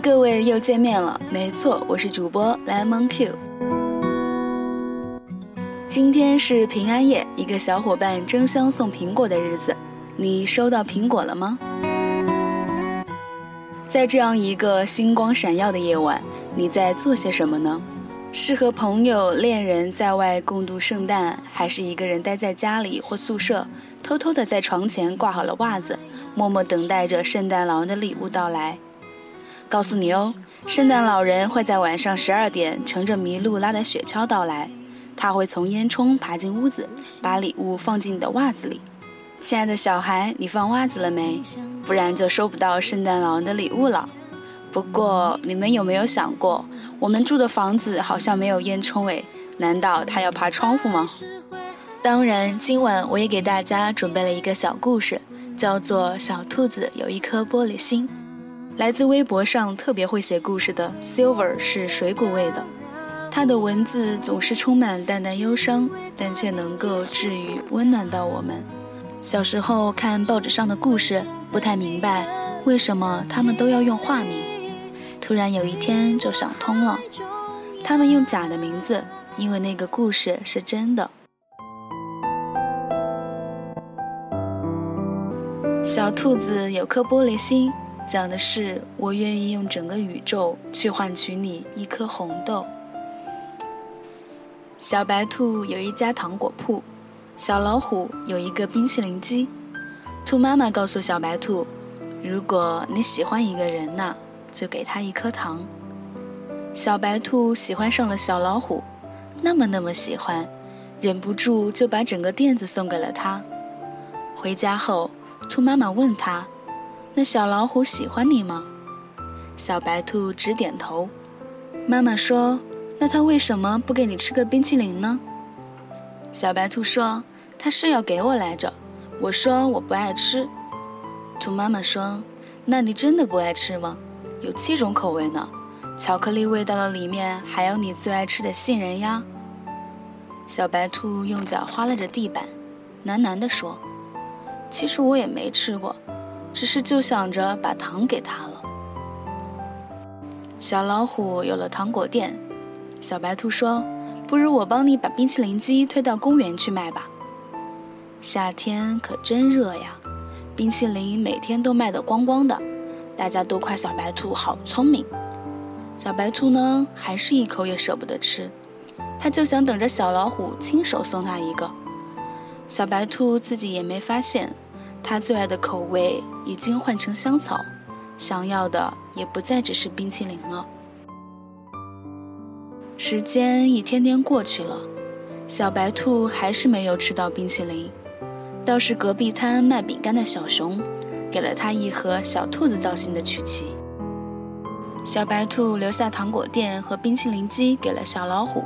各位又见面了，没错，我是主播 Lemon Q。今天是平安夜，一个小伙伴争相送苹果的日子，你收到苹果了吗？在这样一个星光闪耀的夜晚，你在做些什么呢？是和朋友、恋人在外共度圣诞，还是一个人待在家里或宿舍，偷偷的在床前挂好了袜子，默默等待着圣诞老人的礼物到来？告诉你哦，圣诞老人会在晚上十二点乘着麋鹿拉的雪橇到来，他会从烟囱爬进屋子，把礼物放进你的袜子里。亲爱的小孩，你放袜子了没？不然就收不到圣诞老人的礼物了。不过你们有没有想过，我们住的房子好像没有烟囱诶，难道他要爬窗户吗？当然，今晚我也给大家准备了一个小故事，叫做《小兔子有一颗玻璃心》。来自微博上特别会写故事的 Silver 是水果味的，他的文字总是充满淡淡忧伤，但却能够治愈、温暖到我们。小时候看报纸上的故事，不太明白为什么他们都要用化名，突然有一天就想通了，他们用假的名字，因为那个故事是真的。小兔子有颗玻璃心。讲的是我愿意用整个宇宙去换取你一颗红豆。小白兔有一家糖果铺，小老虎有一个冰淇淋机。兔妈妈告诉小白兔，如果你喜欢一个人呢，就给他一颗糖。小白兔喜欢上了小老虎，那么那么喜欢，忍不住就把整个垫子送给了他。回家后，兔妈妈问他。那小老虎喜欢你吗？小白兔直点头。妈妈说：“那它为什么不给你吃个冰淇淋呢？”小白兔说：“它是要给我来着。”我说：“我不爱吃。”兔妈妈说：“那你真的不爱吃吗？有七种口味呢，巧克力味道的里面还有你最爱吃的杏仁呀。”小白兔用脚划拉着地板，喃喃地说：“其实我也没吃过。”只是就想着把糖给他了。小老虎有了糖果店，小白兔说：“不如我帮你把冰淇淋机推到公园去卖吧。”夏天可真热呀，冰淇淋每天都卖得光光的，大家都夸小白兔好聪明。小白兔呢，还是一口也舍不得吃，他就想等着小老虎亲手送他一个。小白兔自己也没发现。他最爱的口味已经换成香草，想要的也不再只是冰淇淋了。时间一天天过去了，小白兔还是没有吃到冰淇淋。倒是隔壁摊卖饼干的小熊，给了他一盒小兔子造型的曲奇。小白兔留下糖果店和冰淇淋机给了小老虎，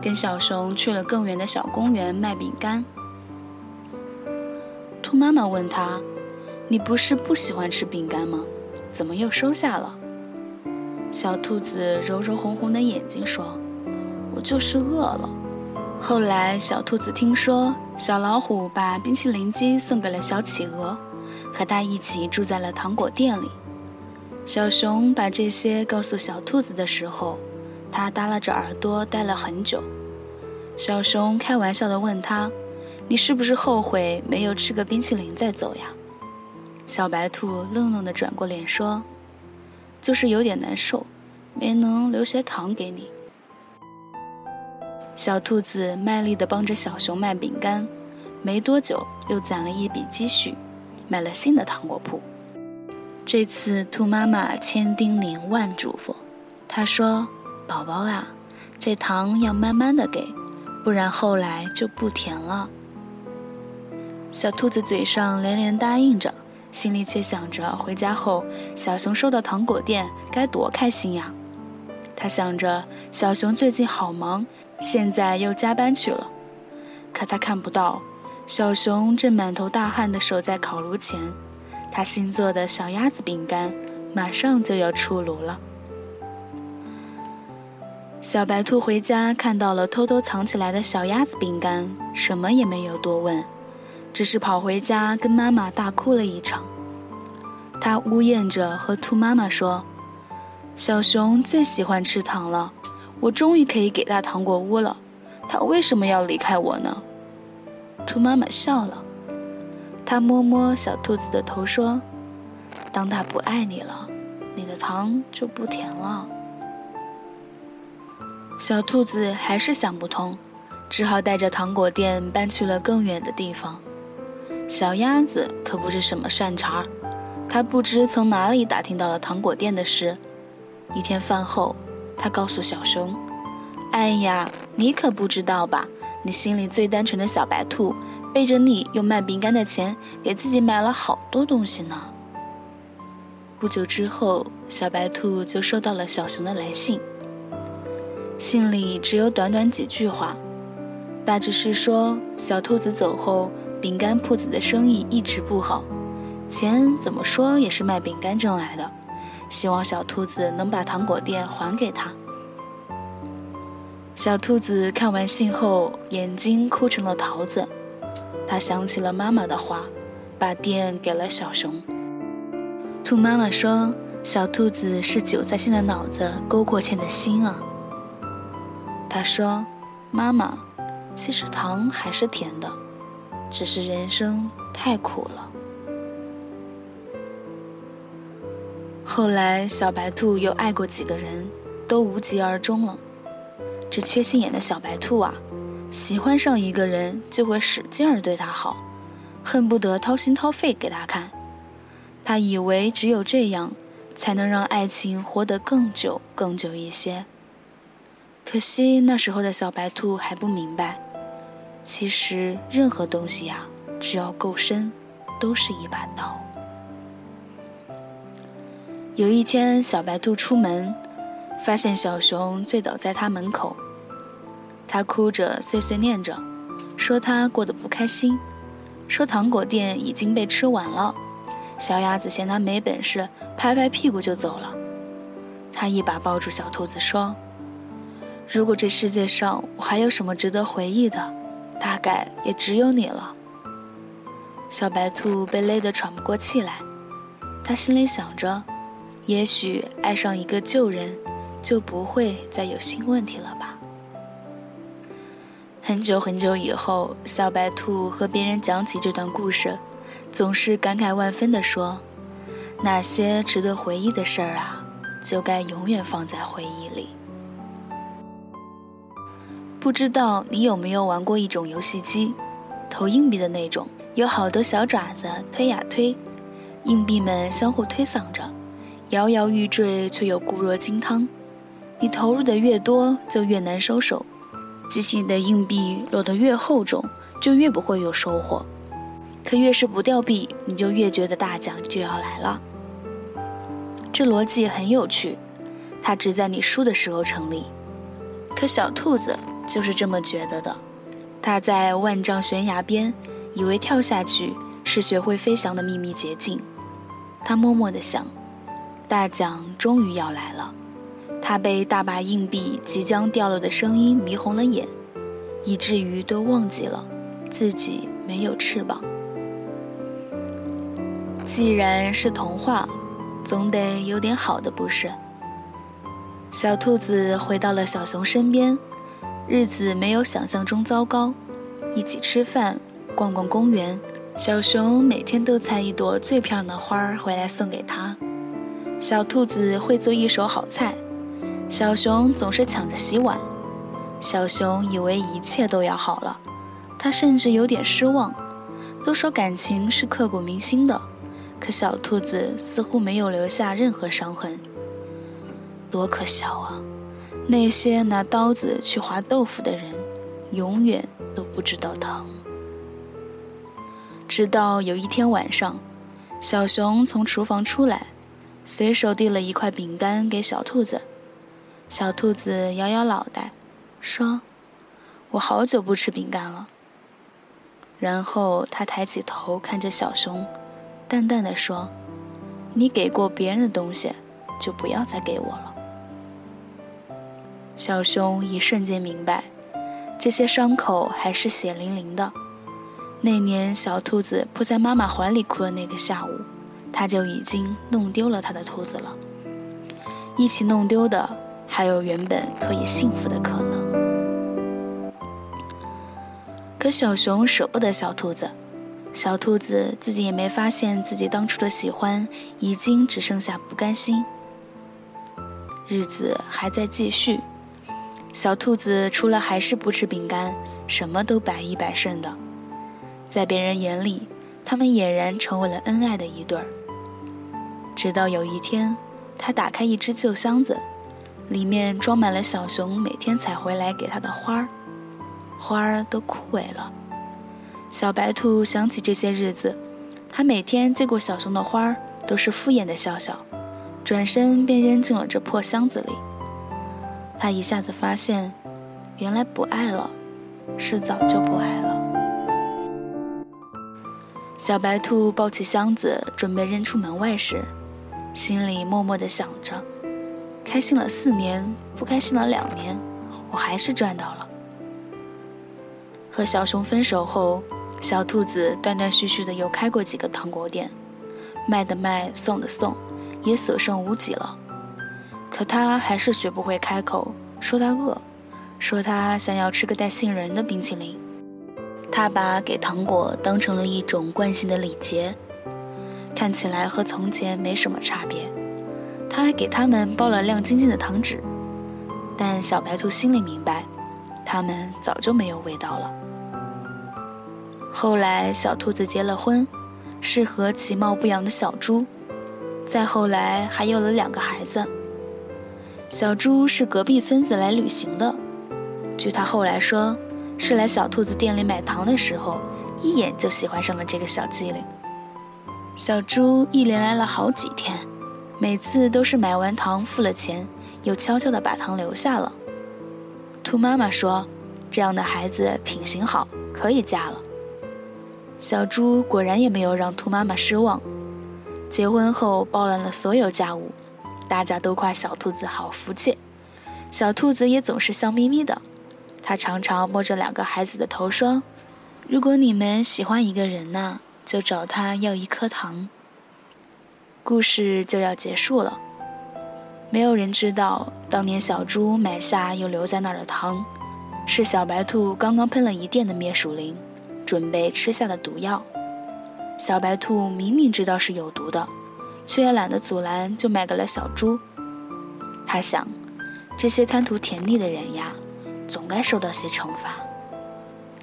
跟小熊去了更远的小公园卖饼干。兔妈妈问他：“你不是不喜欢吃饼干吗？怎么又收下了？”小兔子揉揉红红的眼睛说：“我就是饿了。”后来，小兔子听说小老虎把冰淇淋机送给了小企鹅，和他一起住在了糖果店里。小熊把这些告诉小兔子的时候，它耷拉着耳朵待了很久。小熊开玩笑地问他。你是不是后悔没有吃个冰淇淋再走呀？小白兔愣愣地转过脸说：“就是有点难受，没能留些糖给你。”小兔子卖力地帮着小熊卖饼干，没多久又攒了一笔积蓄，买了新的糖果铺。这次兔妈妈千叮咛万嘱咐，她说：“宝宝啊，这糖要慢慢的给，不然后来就不甜了。”小兔子嘴上连连答应着，心里却想着回家后小熊收到糖果店该多开心呀。他想着小熊最近好忙，现在又加班去了。可他看不到小熊正满头大汗地守在烤炉前，他新做的小鸭子饼干马上就要出炉了。小白兔回家看到了偷偷藏起来的小鸭子饼干，什么也没有多问。只是跑回家跟妈妈大哭了一场。他呜咽着和兔妈妈说：“小熊最喜欢吃糖了，我终于可以给它糖果屋了。它为什么要离开我呢？兔妈妈笑了，它摸摸小兔子的头说：“当它不爱你了，你的糖就不甜了。”小兔子还是想不通，只好带着糖果店搬去了更远的地方。小鸭子可不是什么善茬儿，它不知从哪里打听到了糖果店的事。一天饭后，他告诉小熊：“哎呀，你可不知道吧？你心里最单纯的小白兔，背着你用卖饼干的钱给自己买了好多东西呢。”不久之后，小白兔就收到了小熊的来信。信里只有短短几句话，大致是说小兔子走后，饼干铺子的生意一直不好，钱怎么说也是卖饼干挣来的。希望小兔子能把糖果店还给他。小兔子看完信后，眼睛哭成了桃子。他想起了妈妈的话，把店给了小熊。兔妈妈说：“小兔子是韭菜馅的脑子，勾过芡的心啊。”他说：“妈妈，其实糖还是甜的，只是人生太苦了。”后来，小白兔又爱过几个人，都无疾而终了。这缺心眼的小白兔啊，喜欢上一个人就会使劲儿对他好，恨不得掏心掏肺给他看。他以为只有这样，才能让爱情活得更久、更久一些。可惜那时候的小白兔还不明白，其实任何东西呀，只要够深，都是一把刀。有一天，小白兔出门，发现小熊醉倒在他门口。他哭着碎碎念着，说他过得不开心，说糖果店已经被吃完了。小鸭子嫌他没本事，拍拍屁股就走了。他一把抱住小兔子说：“如果这世界上我还有什么值得回忆的，大概也只有你了。”小白兔被勒得喘不过气来，他心里想着。也许爱上一个旧人，就不会再有新问题了吧？很久很久以后，小白兔和别人讲起这段故事，总是感慨万分地说：“那些值得回忆的事儿啊，就该永远放在回忆里。”不知道你有没有玩过一种游戏机，投硬币的那种，有好多小爪子推呀推，硬币们相互推搡着。摇摇欲坠，却又固若金汤。你投入的越多，就越难收手。机器的硬币落得越厚重，就越不会有收获。可越是不掉币，你就越觉得大奖就要来了。这逻辑很有趣，它只在你输的时候成立。可小兔子就是这么觉得的。它在万丈悬崖边，以为跳下去是学会飞翔的秘密捷径。它默默地想。大奖终于要来了，他被大把硬币即将掉落的声音迷红了眼，以至于都忘记了自己没有翅膀。既然是童话，总得有点好的，不是？小兔子回到了小熊身边，日子没有想象中糟糕，一起吃饭，逛逛公园。小熊每天都采一朵最漂亮的花儿回来送给他。小兔子会做一手好菜，小熊总是抢着洗碗。小熊以为一切都要好了，他甚至有点失望。都说感情是刻骨铭心的，可小兔子似乎没有留下任何伤痕。多可笑啊！那些拿刀子去划豆腐的人，永远都不知道疼。直到有一天晚上，小熊从厨房出来。随手递了一块饼干给小兔子，小兔子摇摇脑袋，说：“我好久不吃饼干了。”然后他抬起头看着小熊，淡淡的说：“你给过别人的东西，就不要再给我了。”小熊一瞬间明白，这些伤口还是血淋淋的。那年小兔子扑在妈妈怀里哭的那个下午。他就已经弄丢了他的兔子了。一起弄丢的还有原本可以幸福的可能。可小熊舍不得小兔子，小兔子自己也没发现自己当初的喜欢已经只剩下不甘心。日子还在继续，小兔子除了还是不吃饼干，什么都百依百顺的。在别人眼里，他们俨然成为了恩爱的一对儿。直到有一天，他打开一只旧箱子，里面装满了小熊每天采回来给他的花儿，花儿都枯萎了。小白兔想起这些日子，他每天接过小熊的花儿，都是敷衍的笑笑。转身便扔进了这破箱子里。他一下子发现，原来不爱了，是早就不爱了。小白兔抱起箱子准备扔出门外时，心里默默的想着：开心了四年，不开心了两年，我还是赚到了。和小熊分手后，小兔子断断续续的又开过几个糖果店，卖的卖，送的送。也所剩无几了，可他还是学不会开口说他饿，说他想要吃个带杏仁的冰淇淋。他把给糖果当成了一种惯性的礼节，看起来和从前没什么差别。他还给他们包了亮晶晶的糖纸，但小白兔心里明白，他们早就没有味道了。后来，小兔子结了婚，是和其貌不扬的小猪。再后来还有了两个孩子。小猪是隔壁村子来旅行的，据他后来说，是来小兔子店里买糖的时候，一眼就喜欢上了这个小机灵。小猪一连来了好几天，每次都是买完糖付了钱，又悄悄地把糖留下了。兔妈妈说，这样的孩子品行好，可以嫁了。小猪果然也没有让兔妈妈失望。结婚后包揽了所有家务，大家都夸小兔子好福气，小兔子也总是笑眯眯的。他常常摸着两个孩子的头说：“如果你们喜欢一个人呢，就找他要一颗糖。”故事就要结束了。没有人知道，当年小猪买下又留在那儿的糖，是小白兔刚刚喷了一店的灭鼠灵，准备吃下的毒药。小白兔明明知道是有毒的，却也懒得阻拦，就卖给了小猪。他想，这些贪图甜腻的人呀，总该受到些惩罚。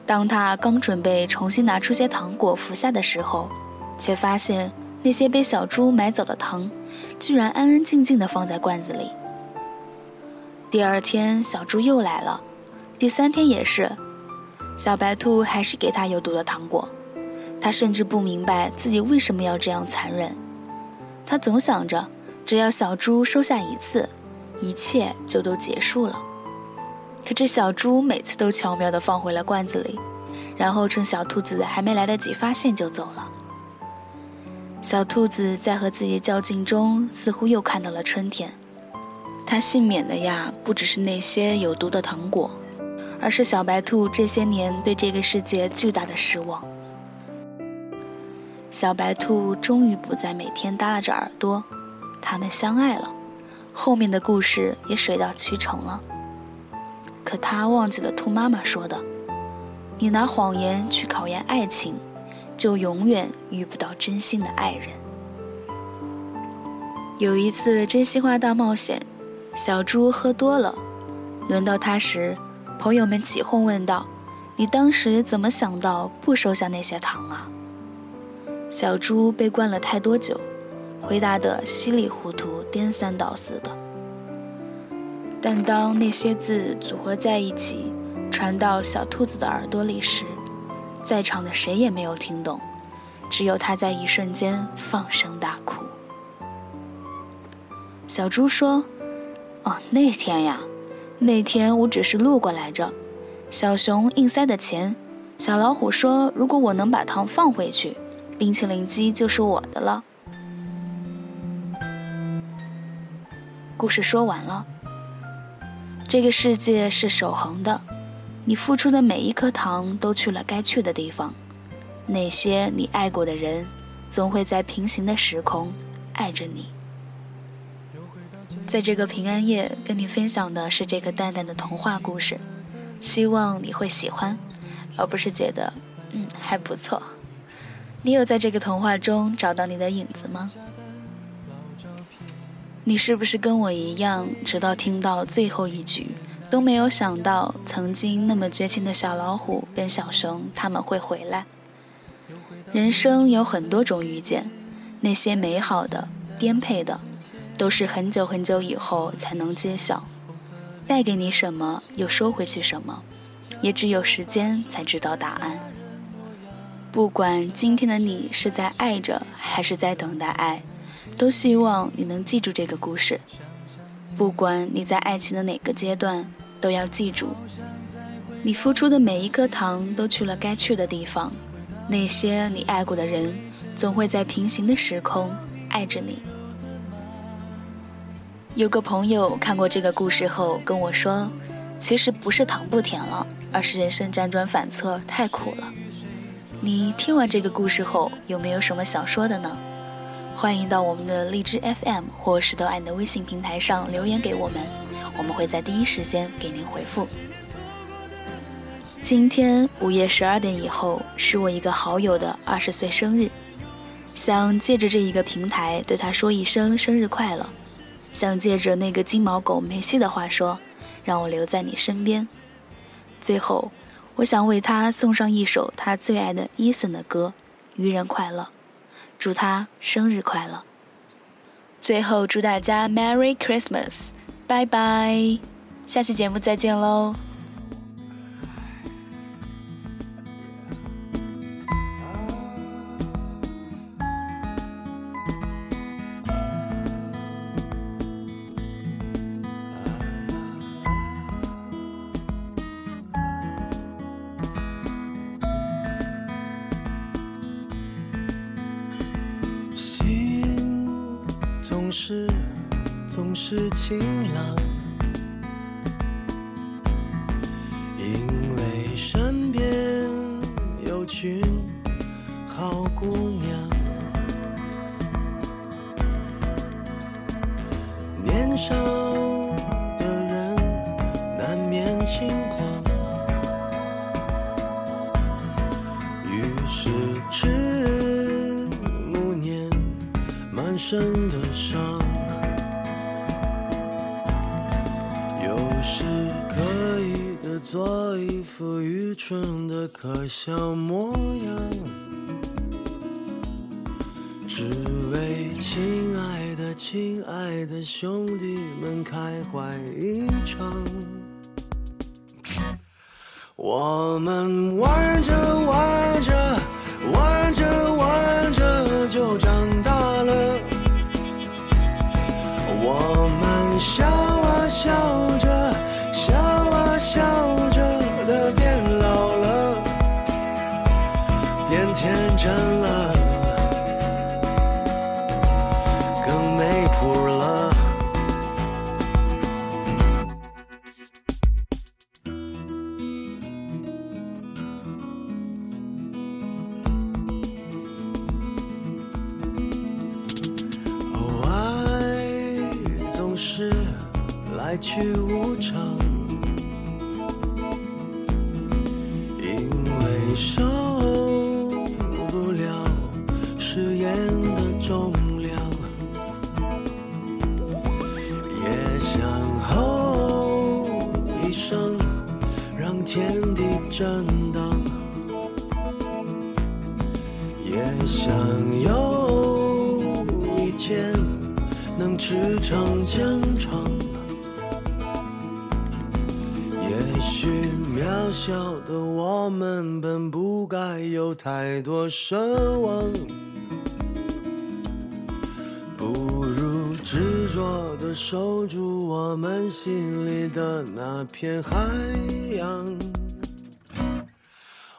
当他刚准备重新拿出些糖果服下的时候，却发现那些被小猪买走的糖，居然安安静静地放在罐子里。第二天，小猪又来了，第三天也是，小白兔还是给他有毒的糖果。他甚至不明白自己为什么要这样残忍。他总想着，只要小猪收下一次，一切就都结束了。可这小猪每次都巧妙地放回了罐子里，然后趁小兔子还没来得及发现就走了。小兔子在和自己较劲中，似乎又看到了春天。它幸免的呀，不只是那些有毒的糖果，而是小白兔这些年对这个世界巨大的失望。小白兔终于不再每天耷拉着耳朵，他们相爱了，后面的故事也水到渠成了。可他忘记了兔妈妈说的：“你拿谎言去考验爱情，就永远遇不到真心的爱人。”有一次真心话大冒险，小猪喝多了，轮到他时，朋友们起哄问道：“你当时怎么想到不收下那些糖啊？”小猪被灌了太多酒，回答得稀里糊涂、颠三倒四的。但当那些字组合在一起，传到小兔子的耳朵里时，在场的谁也没有听懂，只有他在一瞬间放声大哭。小猪说：“哦，那天呀，那天我只是路过来着，小熊硬塞的钱，小老虎说如果我能把糖放回去。”冰淇淋机就是我的了。故事说完了。这个世界是守恒的，你付出的每一颗糖都去了该去的地方。那些你爱过的人，总会在平行的时空爱着你。在这个平安夜，跟你分享的是这个淡淡的童话故事，希望你会喜欢，而不是觉得嗯还不错。你有在这个童话中找到你的影子吗？你是不是跟我一样，直到听到最后一句，都没有想到曾经那么绝情的小老虎跟小熊他们会回来？人生有很多种遇见，那些美好的、颠沛的，都是很久很久以后才能揭晓。带给你什么，又收回去什么，也只有时间才知道答案。不管今天的你是在爱着，还是在等待爱。都希望你能记住这个故事，不管你在爱情的哪个阶段，都要记住，你付出的每一颗糖都去了该去的地方。那些你爱过的人，总会在平行的时空爱着你。有个朋友看过这个故事后跟我说，其实不是糖不甜了，而是人生辗转反侧太苦了。你听完这个故事后，有没有什么想说的呢？欢迎到我们的荔枝 FM 或石头爱的微信平台上留言给我们，我们会在第一时间给您回复。今天午夜十二点以后是我一个好友的二十岁生日，想借着这一个平台对他说一声生日快乐，想借着那个金毛狗梅西的话说，让我留在你身边。最后，我想为他送上一首他最爱的 Eason 的歌，《愚人快乐》。祝他生日快乐！最后祝大家 Merry Christmas，拜拜！下期节目再见喽！是总是晴朗，因为身边有群好姑娘。年少的人难免轻狂，于是满身的。做一副愚蠢的可笑模样，只为亲爱的亲爱的兄弟们开怀一场。我们玩着太多奢望，不如执着的守住我们心里的那片海洋。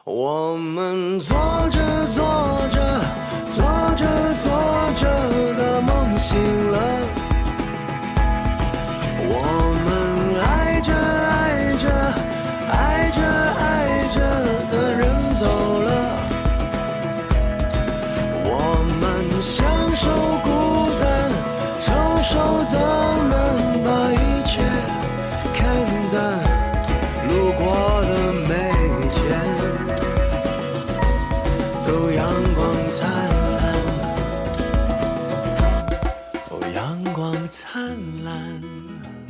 我们做蓝。